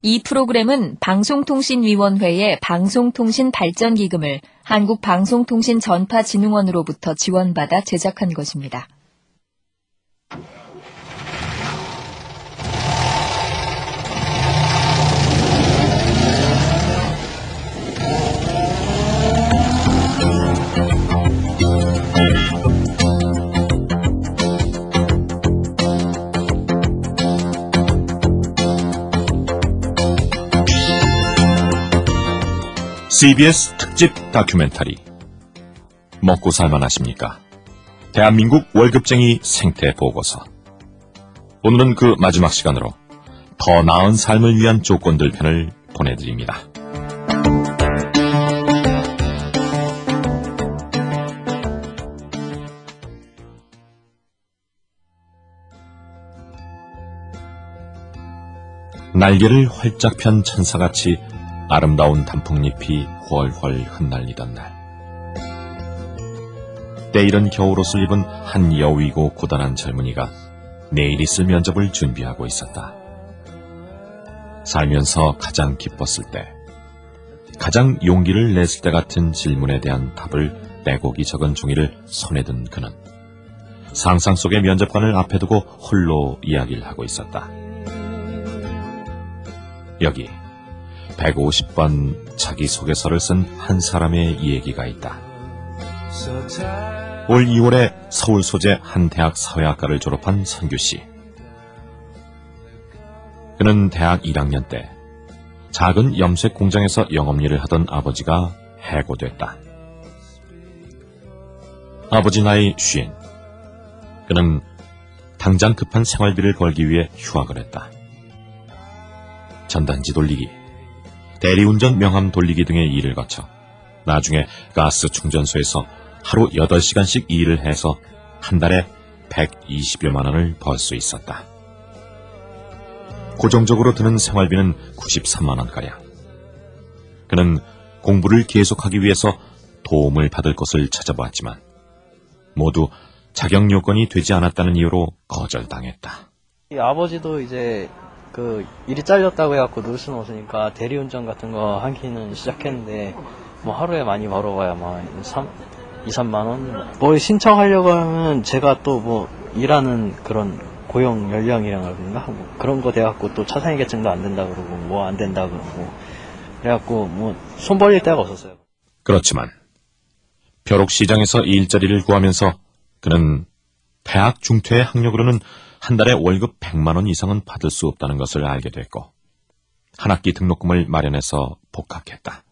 이 프로그램은 방송통신위원회의 방송통신발전기금을 한국방송통신전파진흥원으로부터 지원받아 제작한 것입니다. CBS 특집 다큐멘터리 먹고 살만하십니까? 대한민국 월급쟁이 생태 보고서 오늘은 그 마지막 시간으로 더 나은 삶을 위한 조건들 편을 보내드립니다. 날개를 활짝 편 천사같이 아름다운 단풍잎이 훨훨 흩날리던 날. 때이른 겨울옷을 입은 한 여위고 고단한 젊은이가 내일 있을 면접을 준비하고 있었다. 살면서 가장 기뻤을 때, 가장 용기를 냈을 때 같은 질문에 대한 답을 빼곡이 적은 종이를 손에 든 그는 상상 속의 면접관을 앞에 두고 홀로 이야기를 하고 있었다. 여기 150번 자기소개서를 쓴 한 사람의 얘기가 있다. 올 2월에 서울 소재 한 대학 사회학과를 졸업한 선규 씨. 그는 대학 1학년 때 작은 염색 공장에서 영업일을 하던 아버지가 해고됐다. 아버지 나이 쉰. 그는 당장 급한 생활비를 벌기 위해 휴학을 했다. 전단지 돌리기, 대리운전 명함 돌리기 등의 일을 거쳐 나중에 가스 충전소에서 하루 8시간씩 일을 해서 한 달에 120여만 원을 벌 수 있었다. 고정적으로 드는 생활비는 93만 원가량. 그는 공부를 계속하기 위해서 도움을 받을 곳을 찾아보았지만 모두 자격 요건이 되지 않았다는 이유로 거절당했다. 아버지도 이제 그 일이 잘렸다고 해갖고 놀 수는 없으니까 대리운전 같은 거 하기는 시작했는데 뭐 하루에 많이 벌어봐야 막 3, 2, 3만 원. 뭘 신청하려고 하면 제가 또 뭐 일하는 그런 고용 연령이라든가 뭐 그런 거 돼갖고 또 차상위 계층도 안 된다 그러고 뭐 안 된다 그러고 그래갖고 뭐 손 벌릴 데가 없었어요. 그렇지만 벼룩 시장에서 일자리를 구하면서 그는 대학 중퇴의 학력으로는 한 달에 월급 100만 원 이상은 받을 수 없다는 것을 알게 됐고 한 학기 등록금을 마련해서 복학했다.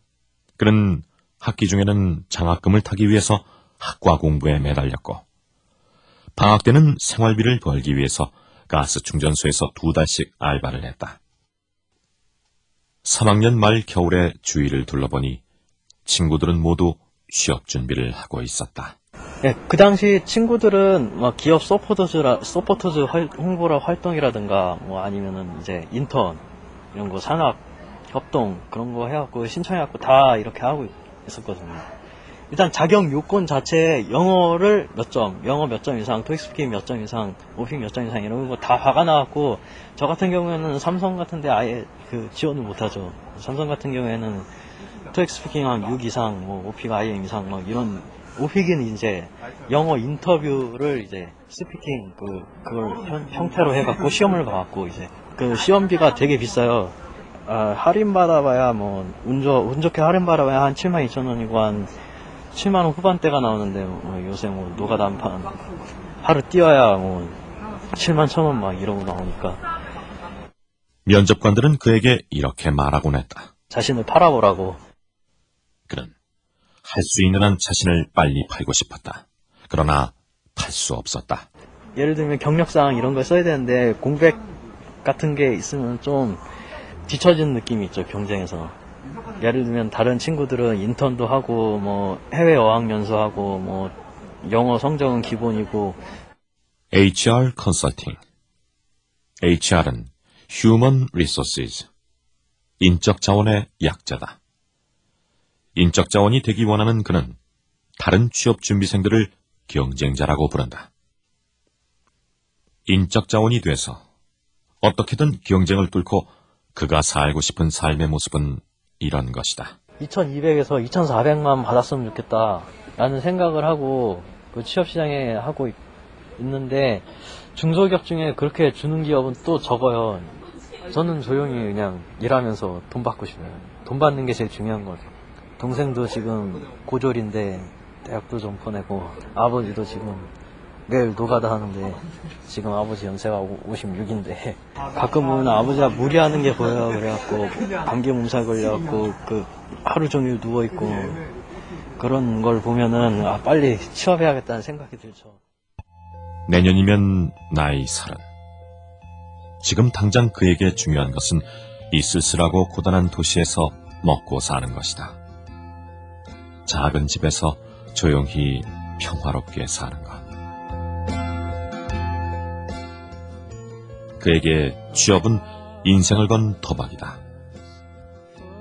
그는 학기 중에는 장학금을 타기 위해서 학과 공부에 매달렸고 방학 때는 생활비를 벌기 위해서 가스 충전소에서 두 달씩 알바를 했다. 3학년 말 겨울에 주위를 둘러보니 친구들은 모두 취업 준비를 하고 있었다. 예, 그 당시 친구들은 막 기업 서포터즈라 서포터즈 활, 홍보라 활동이라든가 뭐 아니면은 이제 인턴 이런 거 산학 협동 그런 거 해갖고 신청해갖고 다 이렇게 하고 있었거든요. 일단 자격 요건 자체에 영어를 몇 점, 영어 몇 점 이상, 토익 스피킹 몇 점 이상, 오픽 몇 점 이상 이런 거다 박아놔갖고 저 같은 경우에는 삼성 같은데 아예 그 지원을 못하죠. 삼성 같은 경우에는 토익 speaking 한 6 이상, 뭐 오픽 IM 이상 막 이런 오픽은 이제 영어 인터뷰를 이제 speaking 그 그걸 형, 형태로 해갖고 시험을 봐갖고 이제 그 시험비가 되게 비싸요. 아, 할인 받아봐야 뭐운 좋, 운 좋게 할인 받아봐야 한 7만 2천 원이고 한 7만 원 후반대가 나오는데 뭐 요새 뭐 노가 단판 하루 뛰어야 뭐 7만 천 원 막 이러고 나오니까 면접관들은 그에게 이렇게 말하곤 했다. 자신을 팔아보라고 그는 할 수 있는 한 자신을 빨리 팔고 싶었다. 그러나 팔 수 없었다. 예를 들면 경력상 이런 걸 써야 되는데 공백 같은 게 있으면 좀 뒤처진 느낌이 있죠 경쟁에서 예를 들면 다른 친구들은 인턴도 하고 뭐 해외 어학 연수 하고 뭐 영어 성적은 기본이고 HR 컨설팅 HR은 Human Resources 인적 자원의 약자다. 인적 자원이 되기 원하는 그는 다른 취업 준비생들을 경쟁자라고 부른다. 인적 자원이 돼서 어떻게든 경쟁을 뚫고 그가 살고 싶은 삶의 모습은 이런 것이다. 2200에서 2400만 받았으면 좋겠다. 라는 생각을 하고 그 취업시장에 하고 있, 있는데 중소기업 중에 그렇게 주는 기업은 또 적어요. 저는 조용히 그냥 일하면서 돈 받고 싶어요. 돈 받는 게 제일 중요한 거죠. 동생도 지금 고졸인데 대학도 좀 보내고 아버지도 지금 매일 노가다 하는데 지금 아버지 연세가 56인데 가끔 보면 아버지가 무리하는 게 보여요. 그래갖고 감기 몸살 걸려갖고 그 하루 종일 누워 있고 그런 걸 보면은 아 빨리 취업해야겠다는 생각이 들죠. 내년이면 나이 서른. 지금 당장 그에게 중요한 것은 이 쓸쓸하고 고단한 도시에서 먹고 사는 것이다. 작은 집에서 조용히 평화롭게 사는 것. 그에게 취업은 인생을 건 도박이다.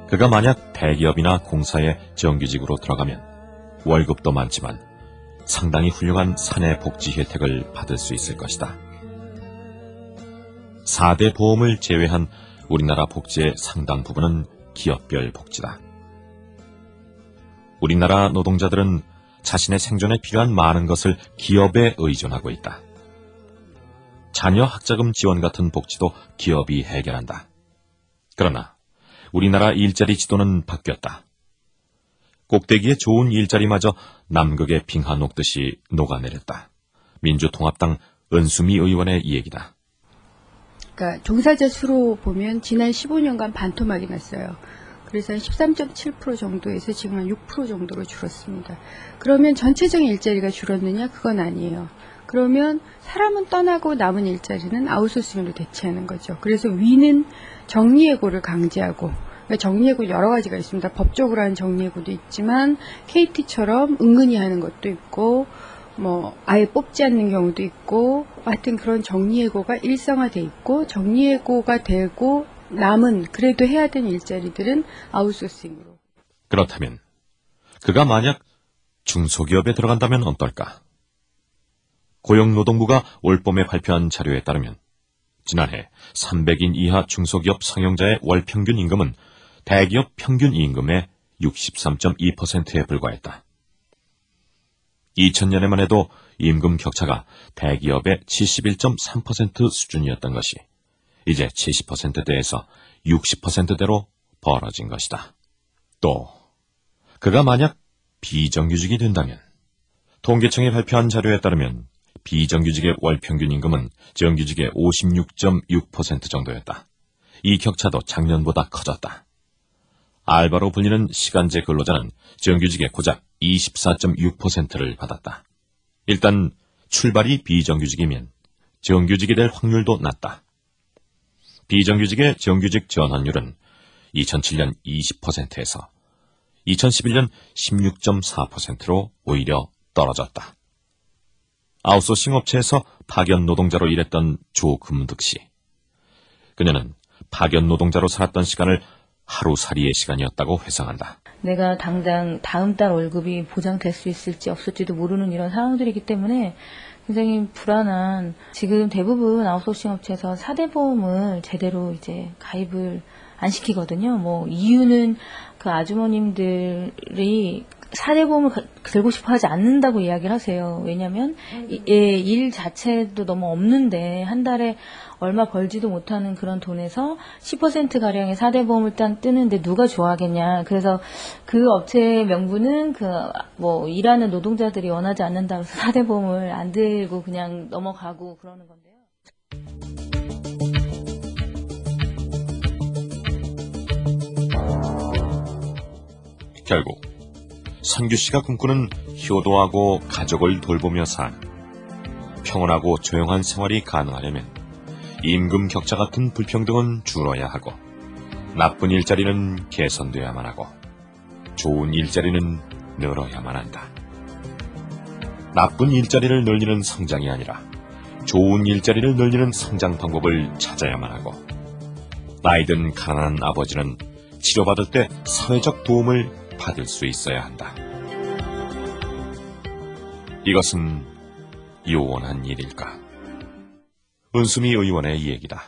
그가 만약 대기업이나 공사에 정규직으로 들어가면 월급도 많지만 상당히 훌륭한 사내 복지 혜택을 받을 수 있을 것이다. 4대 보험을 제외한 우리나라 복지의 상당 부분은 기업별 복지다. 우리나라 노동자들은 자신의 생존에 필요한 많은 것을 기업에 의존하고 있다. 자녀 학자금 지원 같은 복지도 기업이 해결한다. 그러나 우리나라 일자리 지도는 바뀌었다. 꼭대기에 좋은 일자리마저 남극의 빙하 녹듯이 녹아내렸다. 민주통합당 은수미 의원의 얘기다. 그러니까 종사자 수로 보면 지난 15년간 반토막이 났어요. 그래서 한 13.7% 정도에서 지금 한 6% 정도로 줄었습니다. 그러면 전체적인 일자리가 줄었느냐? 그건 아니에요. 그러면 사람은 떠나고 남은 일자리는 아웃소싱으로 대체하는 거죠. 그래서 위는 정리해고를 강제하고 그러니까 정리해고 여러 가지가 있습니다. 법적으로 하는 정리해고도 있지만 KT처럼 은근히 하는 것도 있고 뭐 아예 뽑지 않는 경우도 있고 하여튼 그런 정리해고가 일상화돼 있고 정리해고가 되고 남은 그래도 해야 되는 일자리들은 아웃소싱으로 그렇다면 그가 만약 중소기업에 들어간다면 어떨까? 고용노동부가 올 봄에 발표한 자료에 따르면 지난해 300인 이하 중소기업 상용자의 월 평균 임금은 대기업 평균 임금의 63.2%에 불과했다. 2000년에만 해도 임금 격차가 대기업의 71.3% 수준이었던 것이 이제 70%대에서 60%대로 벌어진 것이다. 또 그가 만약 비정규직이 된다면 통계청이 발표한 자료에 따르면 비정규직의 월 평균 임금은 정규직의 56.6% 정도였다. 이 격차도 작년보다 커졌다. 알바로 불리는 시간제 근로자는 정규직의 고작 24.6%를 받았다. 일단 출발이 비정규직이면 정규직이 될 확률도 낮다. 비정규직의 정규직 전환율은 2007년 20%에서 2011년 16.4%로 오히려 떨어졌다. 아웃소싱 업체에서 파견 노동자로 일했던 조금득 씨. 그녀는 파견 노동자로 살았던 시간을 하루살이의 시간이었다고 회상한다. 내가 당장 다음 달 월급이 보장될 수 있을지 없을지도 모르는 이런 상황들이기 때문에 굉장히 불안한 지금 대부분 아웃소싱 업체에서 4대 보험을 제대로 이제 가입을 안 시키거든요. 뭐 이유는 그 아주머님들이 사대 보험을 들고 싶어 하지 않는다고 이야기를 하세요. 왜냐면, 이- 예, 일 자체도 너무 없는데, 한 달에 얼마 벌지도 못하는 그런 돈에서 10%가량의 사대보험을 딱 뜨는데 누가 좋아하겠냐. 그래서 그 업체의 명분은 그, 뭐, 일하는 노동자들이 원하지 않는다고 해서 사대보험을 안 들고 그냥 넘어가고 그러는 건데요. 결국 선규 씨가 꿈꾸는 효도하고 가족을 돌보며 사는 평온하고 조용한 생활이 가능하려면 임금 격차 같은 불평등은 줄어야 하고 나쁜 일자리는 개선되어야만 하고 좋은 일자리는 늘어야만 한다. 나쁜 일자리를 늘리는 성장이 아니라 좋은 일자리를 늘리는 성장 방법을 찾아야만 하고 나이든 가난한 아버지는 치료받을 때 사회적 도움을 받을 수 있어야 한다. 이것은 요원한 일일까? 은수미 의원의 얘기다.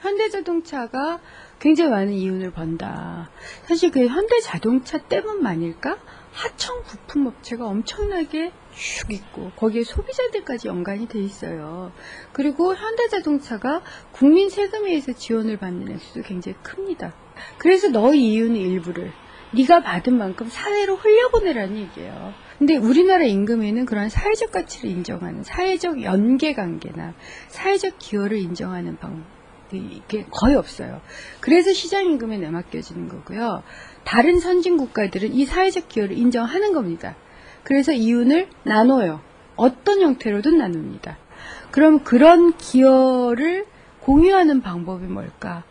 현대자동차가 굉장히 많은 이윤을 번다. 사실 그 현대자동차 때문만일까? 하청 부품 업체가 엄청나게 슉 있고 거기에 소비자들까지 연관이 돼 있어요. 그리고 현대자동차가 국민 세금에 의해서 지원을 받는 액수도 굉장히 큽니다. 그래서 너의 이윤의 일부를 네가 받은 만큼 사회로 흘려보내라는 얘기예요. 근데 우리나라 임금에는 그런 사회적 가치를 인정하는 사회적 연계 관계나 사회적 기여를 인정하는 방법이 거의 없어요. 그래서 시장 임금에 내맡겨지는 거고요. 다른 선진 국가들은 이 사회적 기여를 인정하는 겁니다. 그래서 이윤을 나눠요. 어떤 형태로든 나눕니다. 그럼 그런 기여를 공유하는 방법이 뭘까?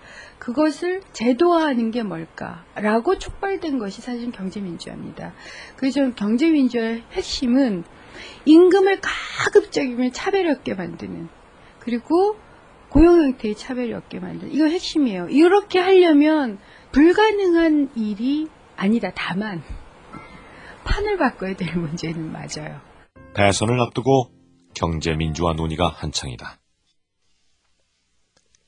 그것을 제도화하는 게 뭘까라고 촉발된 것이 사실 경제민주화입니다. 그래서 경제민주화의 핵심은 임금을 가급적이면 차별이 없게 만드는 그리고 고용 형태의 차별이 없게 만드는 이거 핵심이에요. 이렇게 하려면 불가능한 일이 아니다. 다만 판을 바꿔야 될 문제는 맞아요. 대선을 앞두고 경제민주화 논의가 한창이다.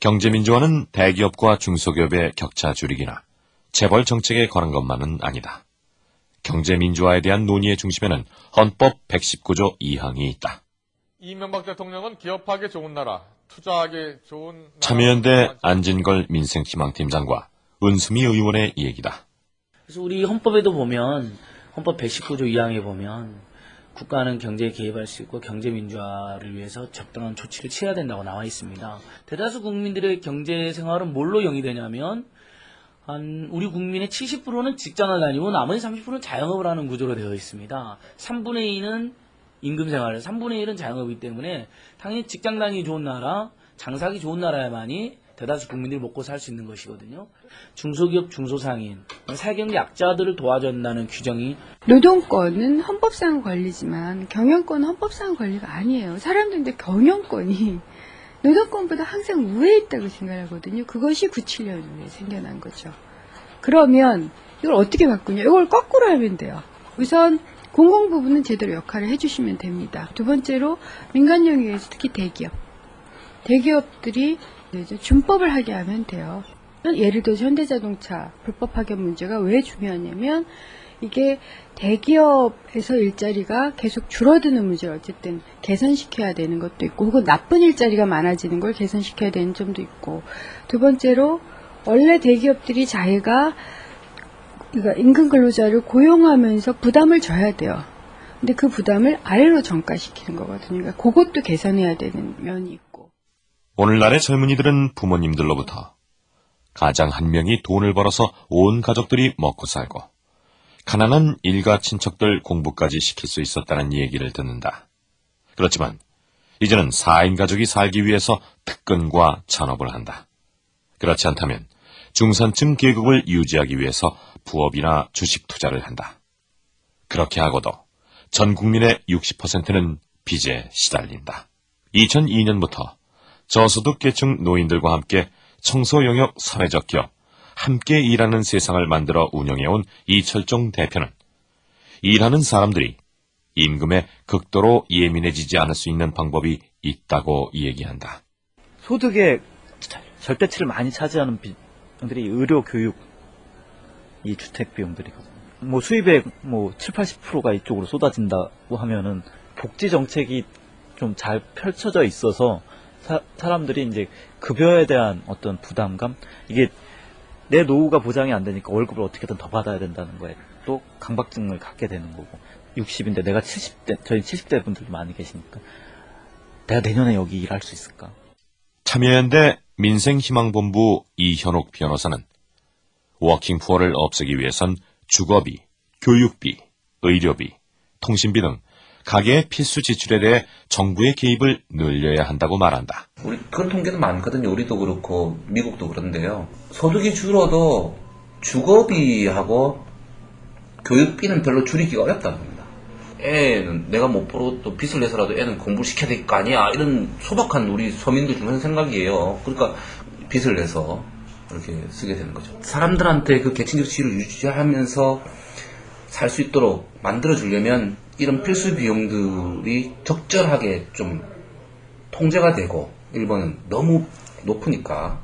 경제민주화는 대기업과 중소기업의 격차 줄이기나 재벌 정책에 관한 것만은 아니다. 경제민주화에 대한 논의의 중심에는 헌법 119조 2항이 있다. 이명박 대통령은 기업하기 좋은 나라, 투자하기 좋은 나라. 참여연대 안진걸 민생희망팀장과 은수미 의원의 얘기다. 그래서 우리 헌법에도 보면 헌법 119조 2항에 보면 국가는 경제에 개입할 수 있고 경제 민주화를 위해서 적당한 조치를 취해야 된다고 나와 있습니다. 대다수 국민들의 경제 생활은 뭘로 영위되냐면 한 우리 국민의 70%는 직장을 다니고 나머지 30%는 자영업을 하는 구조로 되어 있습니다. 3분의 2는 임금 생활을, 3분의 1은 자영업이기 때문에 당연히 직장 다니기 좋은 나라, 장사하기 좋은 나라야만이 대다수 국민들이 먹고 살 수 있는 것이거든요. 중소기업 중소상인, 사경제 약자들을 도와줘야 한다는 규정이 노동권은 헌법상 권리지만 경영권은 헌법상 권리가 아니에요. 사람들인데 경영권이 노동권보다 항상 우위에 있다고 생각하거든요. 그것이 97년 후에 생겨난 거죠. 그러면 이걸 어떻게 바꾸냐? 이걸 거꾸로 하면 돼요. 우선 공공 부분은 제대로 역할을 해주시면 됩니다. 두 번째로 민간 영역에서 특히 대기업, 대기업들이 이제 준법을 하게 하면 돼요. 예를 들어서 현대자동차 불법 파견 문제가 왜 중요하냐면 이게 대기업에서 일자리가 계속 줄어드는 문제를 어쨌든 개선시켜야 되는 것도 있고 혹은 나쁜 일자리가 많아지는 걸 개선시켜야 되는 점도 있고 두 번째로 원래 대기업들이 자기가 그러니까 임금 근로자를 고용하면서 부담을 져야 돼요. 근데 그 부담을 아래로 전가시키는 거거든요. 그러니까 그것도 개선해야 되는 면이 있고. 오늘날의 젊은이들은 부모님들로부터 가장 한 명이 돈을 벌어서 온 가족들이 먹고 살고 가난한 일가 친척들 공부까지 시킬 수 있었다는 얘기를 듣는다. 그렇지만 이제는 4인 가족이 살기 위해서 특근과 잔업을 한다. 그렇지 않다면 중산층 계급을 유지하기 위해서 부업이나 주식 투자를 한다. 그렇게 하고도 전 국민의 60%는 빚에 시달린다. 2002년부터 저소득 계층 노인들과 함께 청소 영역 사회적 기업, 함께 일하는 세상을 만들어 운영해온 이철종 대표는 일하는 사람들이 임금에 극도로 예민해지지 않을 수 있는 방법이 있다고 얘기한다. 소득의 절대치를 많이 차지하는 비용들이 의료, 교육, 이 주택 비용들이거든요. 뭐 수입의 뭐 7, 80%가 이쪽으로 쏟아진다고 하면은 복지 정책이 좀 잘 펼쳐져 있어서 사, 사람들이 이제 급여에 대한 어떤 부담감? 이게 내 노후가 보장이 안 되니까 월급을 어떻게든 더 받아야 된다는 거에 또 강박증을 갖게 되는 거고. 60인데 내가 70대 저희 70대 분들도 많이 계시니까. 내가 내년에 여기 일할 수 있을까? 참여연대 민생희망본부 이현옥 변호사는 워킹푸어를 없애기 위해선 주거비, 교육비, 의료비, 통신비 등 가계의 필수 지출에 대해 정부의 개입을 늘려야 한다고 말한다. 우리 그런 통계는 많거든요. 우리도 그렇고 미국도 그런데요. 소득이 줄어도 주거비하고 교육비는 별로 줄이기가 어렵다는 겁니다. 애는 내가 못 벌어 또 빚을 내서라도 애는 공부를 시켜야 될 거 아니야. 이런 소박한 우리 서민들 중에 생각이에요. 그러니까 빚을 내서 이렇게 쓰게 되는 거죠. 사람들한테 그 계층적 지위를 유지하면서 살 수 있도록 만들어 주려면 이런 필수 비용들이 적절하게 좀 통제가 되고 일본은 너무 높으니까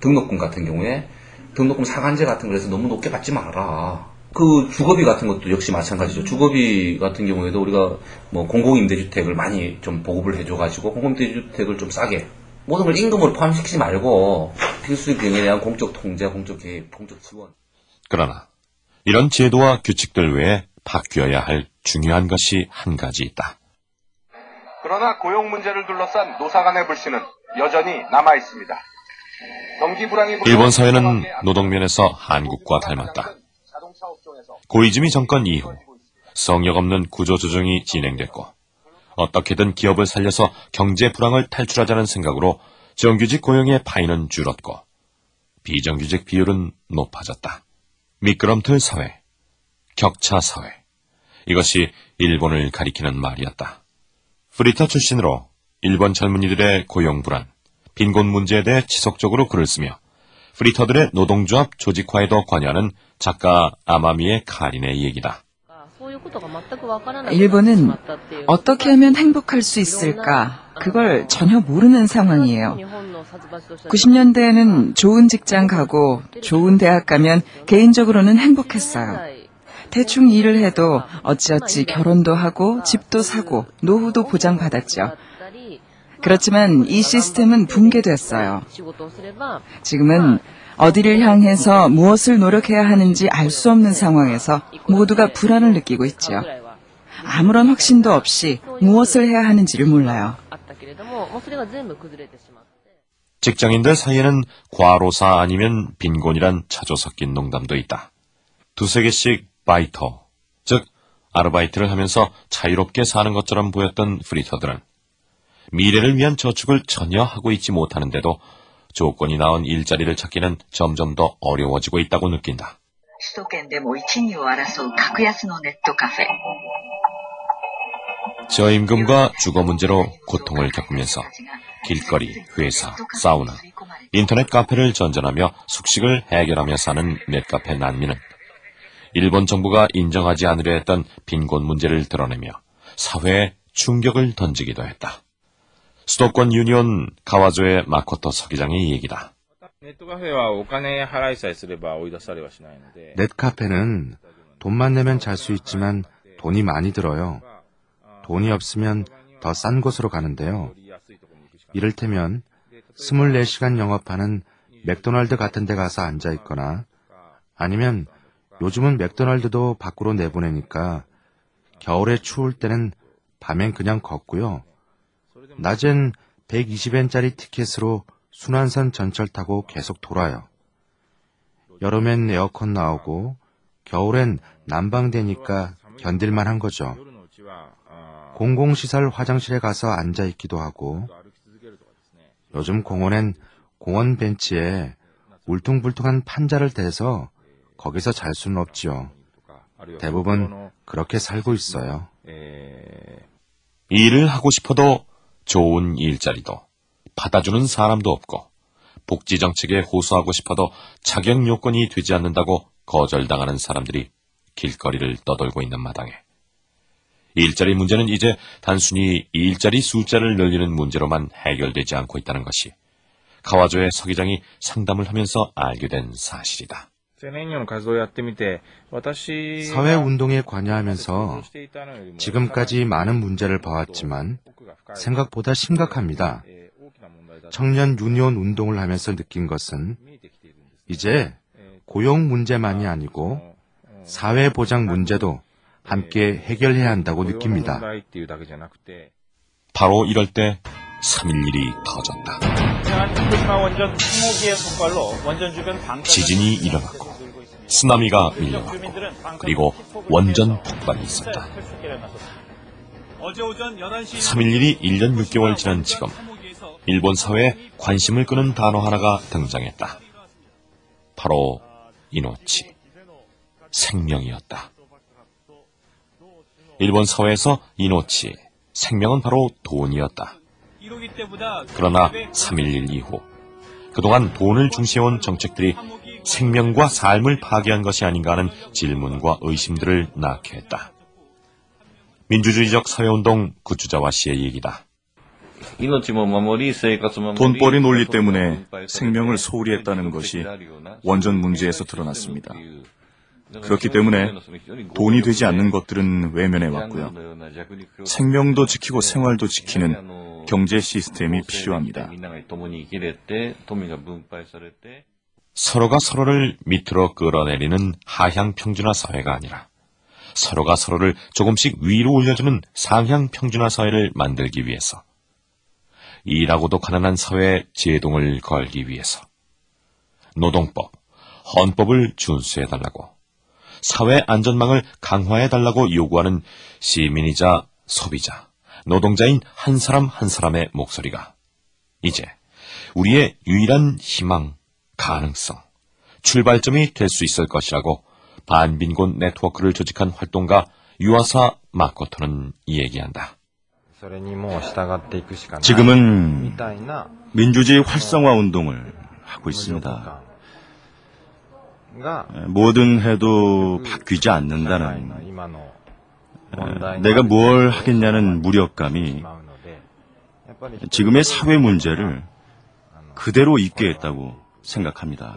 등록금 같은 경우에 등록금 상한제 같은 거에서 너무 높게 받지 마라. 그 주거비 같은 것도 역시 마찬가지죠. 주거비 같은 경우에도 우리가 뭐 공공임대주택을 많이 좀 보급을 해줘가지고 공공임대주택을 좀 싸게 모든 걸 임금으로 포함시키지 말고 필수 비용에 대한 공적 통제, 공적 개입, 공적 지원. 그러나 이런 제도와 규칙들 외에 바뀌어야 할 중요한 것이 한 가지 있다. 그러나 고용 문제를 둘러싼 노사 간의 불신은 여전히 남아 있습니다. 경기 불황이 일본 사회는 노동면에서 한국과 닮았다. 고이즈미 정권 이후 성역 없는 구조 조정이 진행됐고 어떻게든 기업을 살려서 경제 불황을 탈출하자는 생각으로 정규직 고용의 파이는 줄었고 비정규직 비율은 높아졌다. 미끄럼틀 사회, 격차 사회. 이것이 일본을 가리키는 말이었다. 프리터 출신으로 일본 젊은이들의 고용 불안, 빈곤 문제에 대해 지속적으로 글을 쓰며 프리터들의 노동조합 조직화에도 관여하는 작가 아마미의 카린의 얘기다. 일본은 어떻게 하면 행복할 수 있을까? 그걸 전혀 모르는 상황이에요. 90년대에는 좋은 직장 가고 좋은 대학 가면 개인적으로는 행복했어요. 대충 일을 해도 어찌어찌 결혼도 하고 집도 사고 노후도 보장받았죠. 그렇지만 이 시스템은 붕괴됐어요. 지금은 어디를 향해서 무엇을 노력해야 하는지 알 수 없는 상황에서 모두가 불안을 느끼고 있죠. 아무런 확신도 없이 무엇을 해야 하는지를 몰라요. 직장인들 사이에는 과로사 아니면 빈곤이란 차조 섞인 농담도 있다. 두세 개씩 바이터, 즉 아르바이트를 하면서 자유롭게 사는 것처럼 보였던 프리터들은 미래를 위한 저축을 전혀 하고 있지 못하는데도 조건이 나은 일자리를 찾기는 점점 더 어려워지고 있다고 느낀다. 저임금과 주거 문제로 고통을 겪으면서 길거리, 회사, 사우나, 인터넷 카페를 전전하며 숙식을 해결하며 사는 넷카페 난민은 일본 정부가 인정하지 않으려 했던 빈곤 문제를 드러내며 사회에 충격을 던지기도 했다. 수도권 유니온 가와조의 마코토 서기장의 얘기다. 넷카페는 돈만 내면 잘 수 있지만 돈이 많이 들어요. 돈이 없으면 더 싼 곳으로 가는데요. 이를테면 24시간 영업하는 맥도날드 같은 데 가서 앉아 있거나 아니면 요즘은 맥도날드도 밖으로 내보내니까 겨울에 추울 때는 밤엔 그냥 걷고요. 낮엔 120엔짜리 티켓으로 순환선 전철 타고 계속 돌아요. 여름엔 에어컨 나오고 겨울엔 난방되니까 견딜만 한 거죠. 공공시설 화장실에 가서 앉아 있기도 하고 요즘 공원엔 공원 벤치에 울퉁불퉁한 판자를 대서 거기서 잘 수는 없지요. 대부분 그렇게 살고 있어요. 일을 하고 싶어도 좋은 일자리도 받아주는 사람도 없고 복지 정책에 호소하고 싶어도 자격 요건이 되지 않는다고 거절당하는 사람들이 길거리를 떠돌고 있는 마당에 일자리 문제는 이제 단순히 일자리 숫자를 늘리는 문제로만 해결되지 않고 있다는 것이 가와조의 서기장이 상담을 하면서 알게 된 사실이다. 사회운동에 관여하면서 지금까지 많은 문제를 봐왔지만 생각보다 심각합니다. 청년 유니온 운동을 하면서 느낀 것은 이제 고용 문제만이 아니고 사회보장 문제도 함께 해결해야 한다고 느낍니다. 바로 이럴 때 3.11이 터졌다. 지진이 일어났고 쓰나미가 밀려왔고 그리고 원전 폭발이 있었다. 어제 오전 11시 3.11이 1년 6개월 지난 지금 일본 사회에 관심을 끄는 단어 하나가 등장했다. 바로 이노치, 생명이었다. 일본 사회에서 이노치, 생명은 바로 돈이었다. 그러나 3.11 이후 그동안 돈을 중시해온 정책들이 생명과 삶을 파괴한 것이 아닌가 하는 질문과 의심들을 낳게 했다. 민주주의적 사회운동 구주자와 씨의 얘기다. 돈벌이 논리 때문에 생명을 소홀히 했다는 것이 원전 문제에서 드러났습니다. 그렇기 때문에 돈이 되지 않는 것들은 외면해 왔고요. 생명도 지키고 생활도 지키는 경제 시스템이 필요합니다. 서로가 서로를 밑으로 끌어내리는 하향 평준화 사회가 아니라 서로가 서로를 조금씩 위로 올려주는 상향 평준화 사회를 만들기 위해서 일하고도 가난한 사회에 제동을 걸기 위해서 노동법, 헌법을 준수해달라고 사회 안전망을 강화해달라고 요구하는 시민이자 소비자, 노동자인 한 사람 한 사람의 목소리가 이제 우리의 유일한 희망, 가능성, 출발점이 될 수 있을 것이라고 반빈곤 네트워크를 조직한 활동가 유아사 마코토는 이야기한다. 지금은 민주주의 활성화 운동을 하고 있습니다. 뭐든 해도 바뀌지 않는다는 내가 뭘 하겠냐는 무력감이 지금의 사회 문제를 그대로 있게 했다고 생각합니다.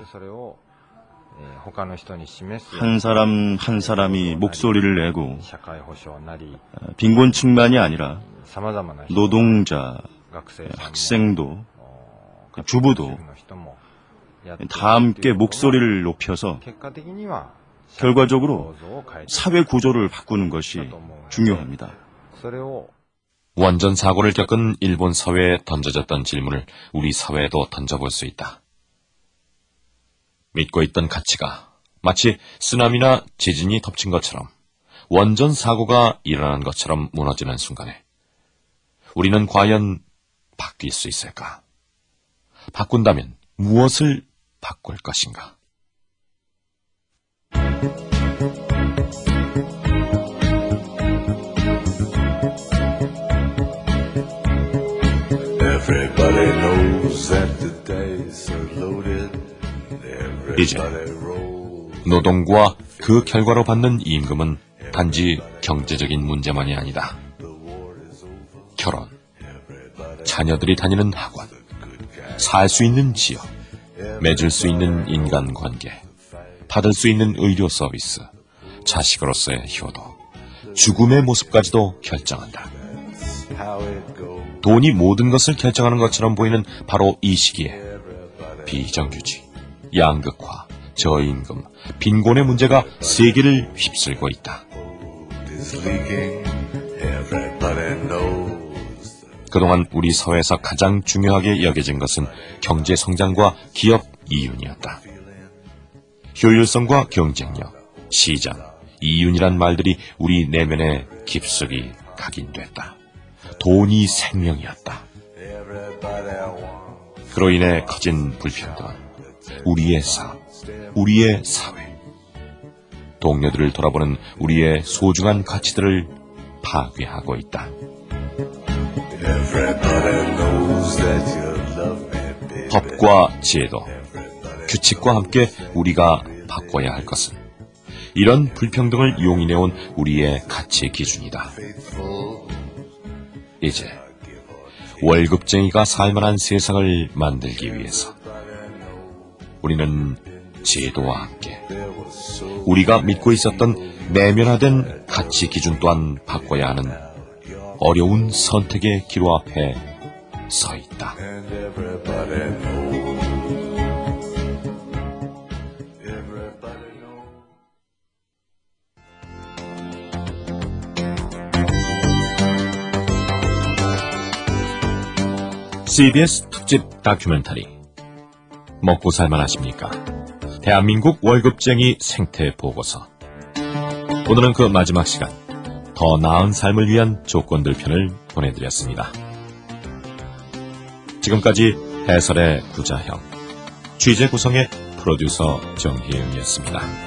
한 사람 한 사람이 목소리를 내고 빈곤층만이 아니라 노동자, 학생도, 주부도 다 함께 목소리를 높여서 결과적으로 사회 구조를 바꾸는 것이 중요합니다. 원전 사고를 겪은 일본 사회에 던져졌던 질문을 우리 사회에도 던져볼 수 있다. 믿고 있던 가치가 마치 쓰나미나 지진이 덮친 것처럼 원전 사고가 일어난 것처럼 무너지는 순간에 우리는 과연 바뀔 수 있을까? 바꾼다면 무엇을 바꿀 것인가? 이제 노동과 그 결과로 받는 임금은 단지 경제적인 문제만이 아니다. 결혼, 자녀들이 다니는 학원, 살 수 있는 지역, 맺을 수 있는 인간관계, 받을 수 있는 의료 서비스, 자식으로서의 효도, 죽음의 모습까지도 결정한다. 돈이 모든 것을 결정하는 것처럼 보이는 바로 이 시기에 비정규직, 양극화, 저임금, 빈곤의 문제가 세계를 휩쓸고 있다. 그동안 우리 사회에서 가장 중요하게 여겨진 것은 경제 성장과 기업 이윤이었다. 효율성과 경쟁력, 시장, 이윤이란 말들이 우리 내면에 깊숙이 각인됐다. 돈이 생명이었다. 그로 인해 커진 불평등은 우리의 삶, 우리의 사회, 동료들을 돌아보는 우리의 소중한 가치들을 파괴하고 있다. 법과 제도, 규칙과 함께 우리가 바꿔야 할 것은 이런 불평등을 용인해온 우리의 가치 기준이다. 이제 월급쟁이가 살만한 세상을 만들기 위해서 우리는 제도와 함께 우리가 믿고 있었던 내면화된 가치 기준 또한 바꿔야 하는 어려운 선택의 기로 앞에 서 있다. CBS 특집 다큐멘터리 먹고 살만하십니까? 대한민국 월급쟁이 생태 보고서 오늘은 그 마지막 시간 더 나은 삶을 위한 조건들 편을 보내드렸습니다. 지금까지 해설의 구자형, 취재 구성의 프로듀서 정혜영이었습니다.